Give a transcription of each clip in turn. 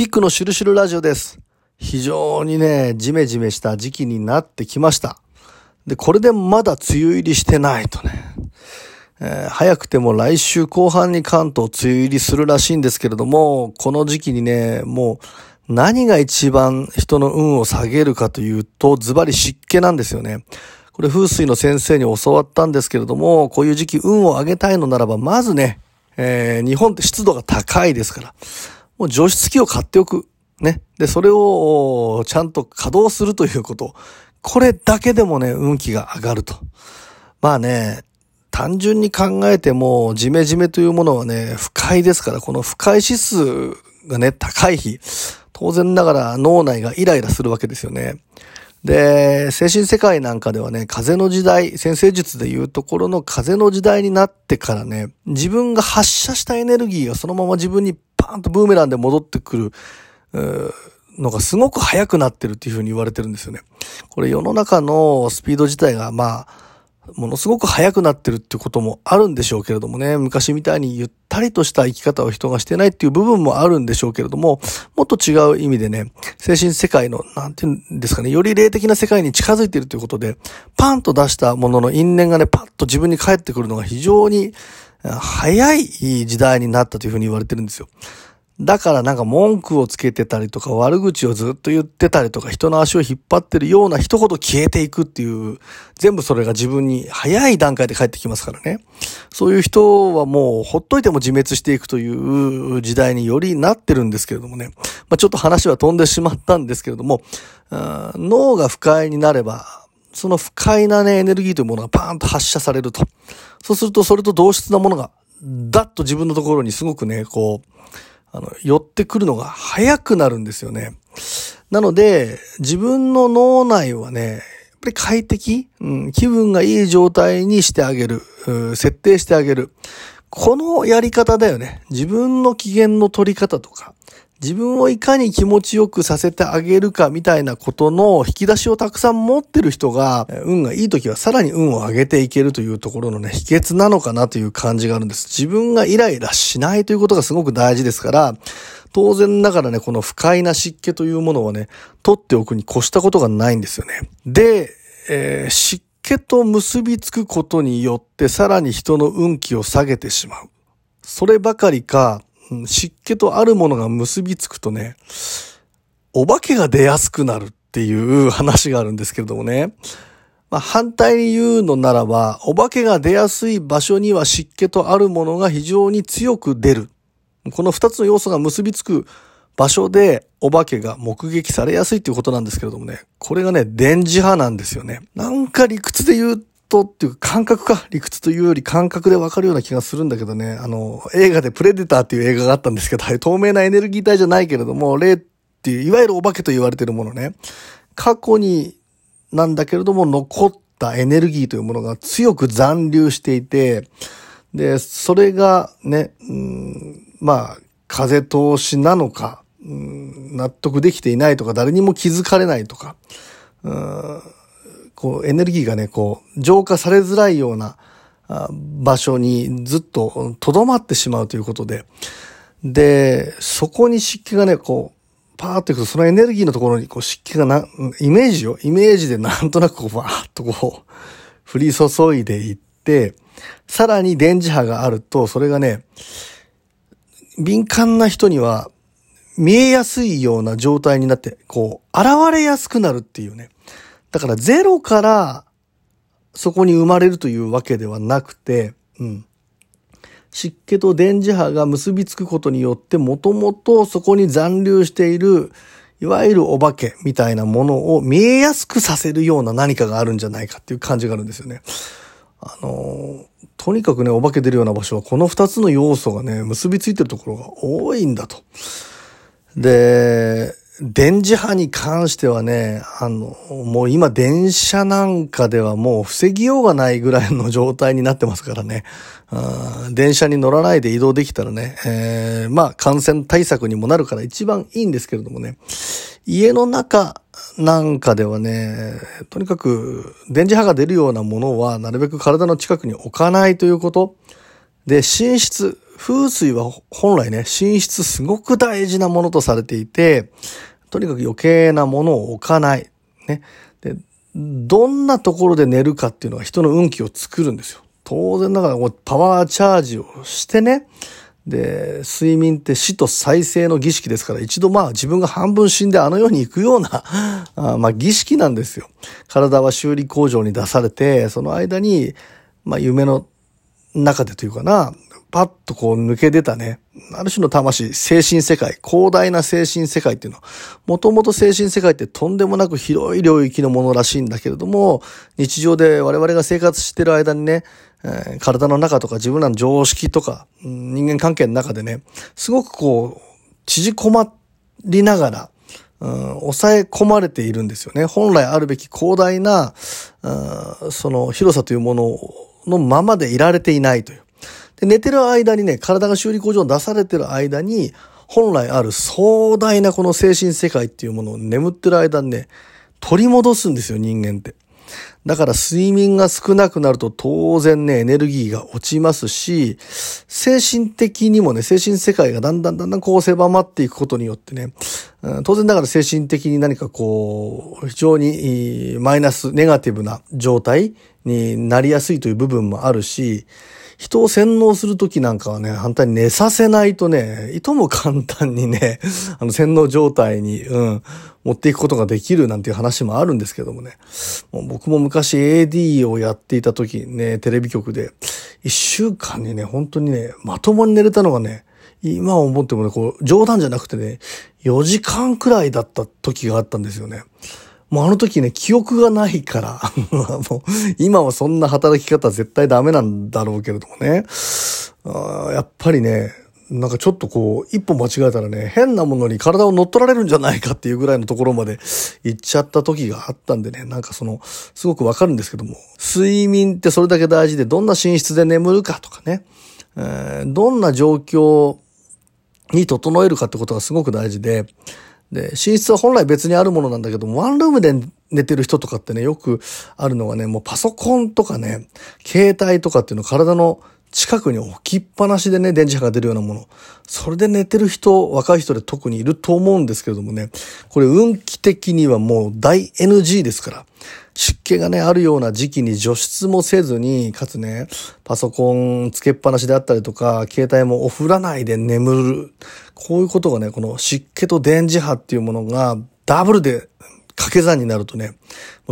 キックのシュルシュルラジオです。非常にね、ジメジメした時期になってきました。で、これでまだ梅雨入りしてないとね。えー早くても来週後半に関東梅雨入りするらしいんですけれども、この時期にね、もう何が一番人の運を下げるかというと、ズバリ湿気なんですよね。これ風水の先生に教わったんですけれども、こういう時期運を上げたいのならば、まずね、えー日本って湿度が高いですから、もう除湿機を買っておく。ね。で、それをちゃんと稼働するということ。これだけでもね、運気が上がると。まあね、単純に考えても、ジメジメというものはね、不快ですから、この不快指数がね、高い日、当然ながら脳内がイライラするわけですよね。で、精神世界なんかではね、風の時代、先生術でいうところの風の時代になってからね、自分が発射したエネルギーがそのまま自分にーンとブーメランで戻ってくる、のがすごく速くなってるっていうふうに言われてるんですよね。これ世の中のスピード自体が、まあ、ものすごく速くなってるってこともあるんでしょうけれどもね、昔みたいにゆったりとした生き方を人がしてないっていう部分もあるんでしょうけれども、もっと違う意味でね、精神世界の、なんていうんですかね、より霊的な世界に近づいているということで、パンと出したものの因縁がね、パッと自分に返ってくるのが非常に早い時代になったというふうに言われてるんですよ。だからなんか文句をつけてたりとか悪口をずっと言ってたりとか人の足を引っ張ってるような人ほど消えていくっていう、全部それが自分に早い段階で返ってきますからね。そういう人はもうほっといても自滅していくという時代によりなってるんですけれどもね。まあちょっと話は飛んでしまったんですけれども、脳が不快になれば、その不快なね、エネルギーというものがパーンと発射されると。そうすると、それと同質なものが、ダッと自分のところにすごくね、こう、あの、寄ってくるのが早くなるんですよね。なので、自分の脳内はね、やっぱり快適、うん、気分がいい状態にしてあげる、設定してあげる。このやり方だよね。自分の機嫌の取り方とか、自分をいかに気持ちよくさせてあげるかみたいなことの引き出しをたくさん持ってる人が、運がいい時はさらに運を上げていけるというところのね、秘訣なのかなという感じがあるんです。自分がイライラしないということがすごく大事ですから、当然ながらね、この不快な湿気というものをね、取っておくに越したことがないんですよね。で、えー湿気と結びつくことによってさらに人の運気を下げてしまう。そればかりか、湿気とあるものが結びつくとね、お化けが出やすくなるっていう話があるんですけれどもね。まあ、反対に言うのならば、お化けが出やすい場所には湿気とあるものが非常に強く出る。この二つの要素が結びつく場所でお化けが目撃されやすいっていうことなんですけれどもね。これがね、電磁波なんですよね。なんか理屈で言うとっていうか感覚か。理屈というより感覚でわかるような気がするんだけどね。あの、映画でプレデターっていう映画があったんですけど、透明なエネルギー体じゃないけれども、霊っていう、いわゆるお化けと言われてるものね。過去になんだけれども残ったエネルギーというものが強く残留していて、で、それがね、うんまあ、風通しなのか、うん納得できていないとか、誰にも気づかれないとか、うんこう、エネルギーがね、こう、浄化されづらいような場所にずっと留まってしまうということで、で、そこに湿気がね、こう、パーっていくと、そのエネルギーのところにこう湿気がな、イメージよ。イメージでなんとなくこう、バーッとこう、降り注いでいって、さらに電磁波があると、それがね、敏感な人には見えやすいような状態になって、こう、現れやすくなるっていうね。だからゼロからそこに生まれるというわけではなくて、うん。湿気と電磁波が結びつくことによって、もともとそこに残留している、いわゆるお化けみたいなものを見えやすくさせるような何かがあるんじゃないかっていう感じがあるんですよね。あのとにかくね、お化け出るような場所はこの二つの要素がね、結びついてるところが多いんだと。で、電磁波に関してはね、あの、もう今電車なんかではもう防ぎようがないぐらいの状態になってますからね。電車に乗らないで移動できたらね、えーまあ感染対策にもなるから一番いいんですけれどもね。家の中なんかではね、とにかく電磁波が出るようなものはなるべく体の近くに置かないということ。で、寝室、風水は本来ね、寝室すごく大事なものとされていて、とにかく余計なものを置かない。ね。で、どんなところで寝るかっていうのは人の運気を作るんですよ。当然ながらパワーチャージをしてね、で、睡眠って死と再生の儀式ですから、一度まあ自分が半分死んであの世に行くような、あまあ儀式なんですよ。体は修理工場に出されて、その間に、まあ夢の中でというかな、パッとこう抜け出たね、ある種の魂、精神世界、広大な精神世界っていうのは、もともと精神世界ってとんでもなく広い領域のものらしいんだけれども、日常で我々が生活してる間にね、えー、体の中とか自分らの常識とか、人間関係の中でね、すごくこう、縮こまりながら、うん、抑え込まれているんですよね。本来あるべき広大な、うん、その広さというもののままでいられていないという。で、寝てる間にね、体が修理工場に出されてる間に、本来ある壮大なこの精神世界っていうものを眠ってる間にね、取り戻すんですよ、人間って。だから睡眠が少なくなると当然ね、エネルギーが落ちますし、精神的にもね、精神世界がだんだんだんだんこう狭まっていくことによってね、当然ながら精神的に何かこう、非常にマイナス、ネガティブな状態になりやすいという部分もあるし、人を洗脳するときなんかはね、反対に寝させないとね、いとも簡単にね、あの洗脳状態に、うん、持っていくことができるなんていう話もあるんですけどもね。もう僕も昔 AD をやっていた時ね、テレビ局で、一週間にね、本当にね、まともに寝れたのがね、今思ってもね、こう、冗談じゃなくてね、4時間くらいだった時があったんですよね。もうあの時ね、記憶がないから、もう今はそんな働き方絶対ダメなんだろうけれどもね。あやっぱりね、なんかちょっとこう、一歩間違えたらね、変なものに体を乗っ取られるんじゃないかっていうぐらいのところまで 行っちゃった時があったんでね、なんかその、すごくわかるんですけども、睡眠ってそれだけ大事で、どんな寝室で眠るかとかね、えー、どんな状況に整えるかってことがすごく大事で、で、寝室は本来別にあるものなんだけども、ワンルームで寝てる人とかってね、よくあるのがね、もうパソコンとかね、携帯とかっていうの体の近くに置きっぱなしでね、電磁波が出るようなもの。それで寝てる人、若い人で特にいると思うんですけれどもね、これ運気的にはもう大 NG ですから。湿気がね、あるような時期に除湿もせずに、かつね、パソコンつけっぱなしであったりとか、携帯もお振らないで眠る。こういうことがね、この湿気と電磁波っていうものがダブルで掛け算になるとね、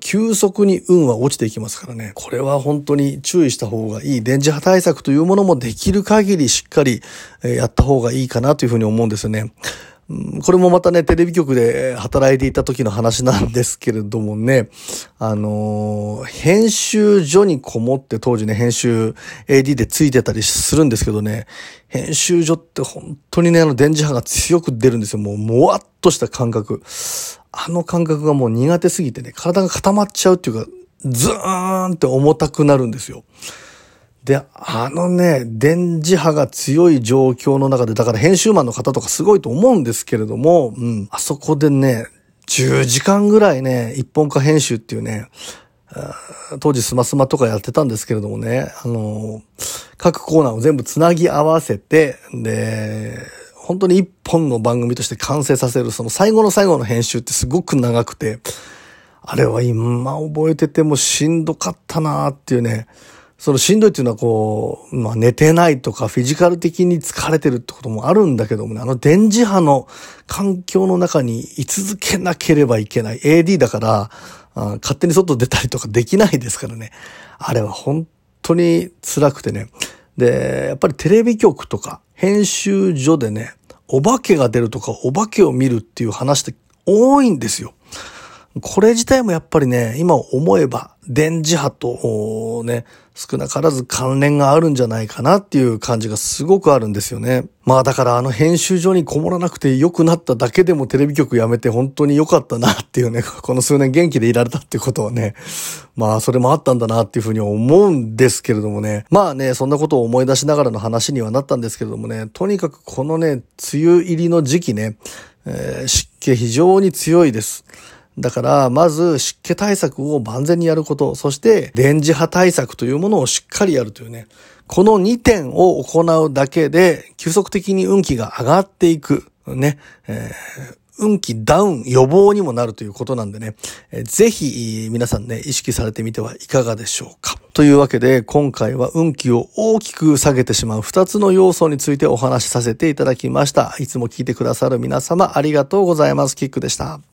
急速に運は落ちていきますからね、これは本当に注意した方がいい。電磁波対策というものもできる限りしっかりやった方がいいかなというふうに思うんですよね。これもまたね、テレビ局で働いていた時の話なんですけれどもね、あのー、編集所にこもって当時ね、編集 AD でついてたりするんですけどね、編集所って本当にね、あの電磁波が強く出るんですよ。もう、もわっとした感覚。あの感覚がもう苦手すぎてね、体が固まっちゃうっていうか、ズーンって重たくなるんですよ。で、あのね、電磁波が強い状況の中で、だから編集マンの方とかすごいと思うんですけれども、うん、あそこでね、10時間ぐらいね、一本化編集っていうね、当時スマスマとかやってたんですけれどもね、あの、各コーナーを全部つなぎ合わせて、で、本当に一本の番組として完成させる、その最後の最後の編集ってすごく長くて、あれは今覚えててもしんどかったなーっていうね、そのしんどいっていうのはこう、まあ寝てないとかフィジカル的に疲れてるってこともあるんだけどもね、あの電磁波の環境の中に居続けなければいけない。AD だからあ、勝手に外出たりとかできないですからね。あれは本当に辛くてね。で、やっぱりテレビ局とか編集所でね、お化けが出るとかお化けを見るっていう話って多いんですよ。これ自体もやっぱりね、今思えば電磁波とね、少なからず関連があるんじゃないかなっていう感じがすごくあるんですよね。まあだからあの編集所にこもらなくて良くなっただけでもテレビ局辞めて本当に良かったなっていうね、この数年元気でいられたってことはね、まあそれもあったんだなっていうふうに思うんですけれどもね。まあね、そんなことを思い出しながらの話にはなったんですけれどもね、とにかくこのね、梅雨入りの時期ね、えー、湿気非常に強いです。だから、まず湿気対策を万全にやること、そして電磁波対策というものをしっかりやるというね。この2点を行うだけで、急速的に運気が上がっていく。ね。えー運気ダウン予防にもなるということなんでね、えぜひ皆さんね、意識されてみてはいかがでしょうか。というわけで、今回は運気を大きく下げてしまう2つの要素についてお話しさせていただきました。いつも聞いてくださる皆様ありがとうございます。キックでした。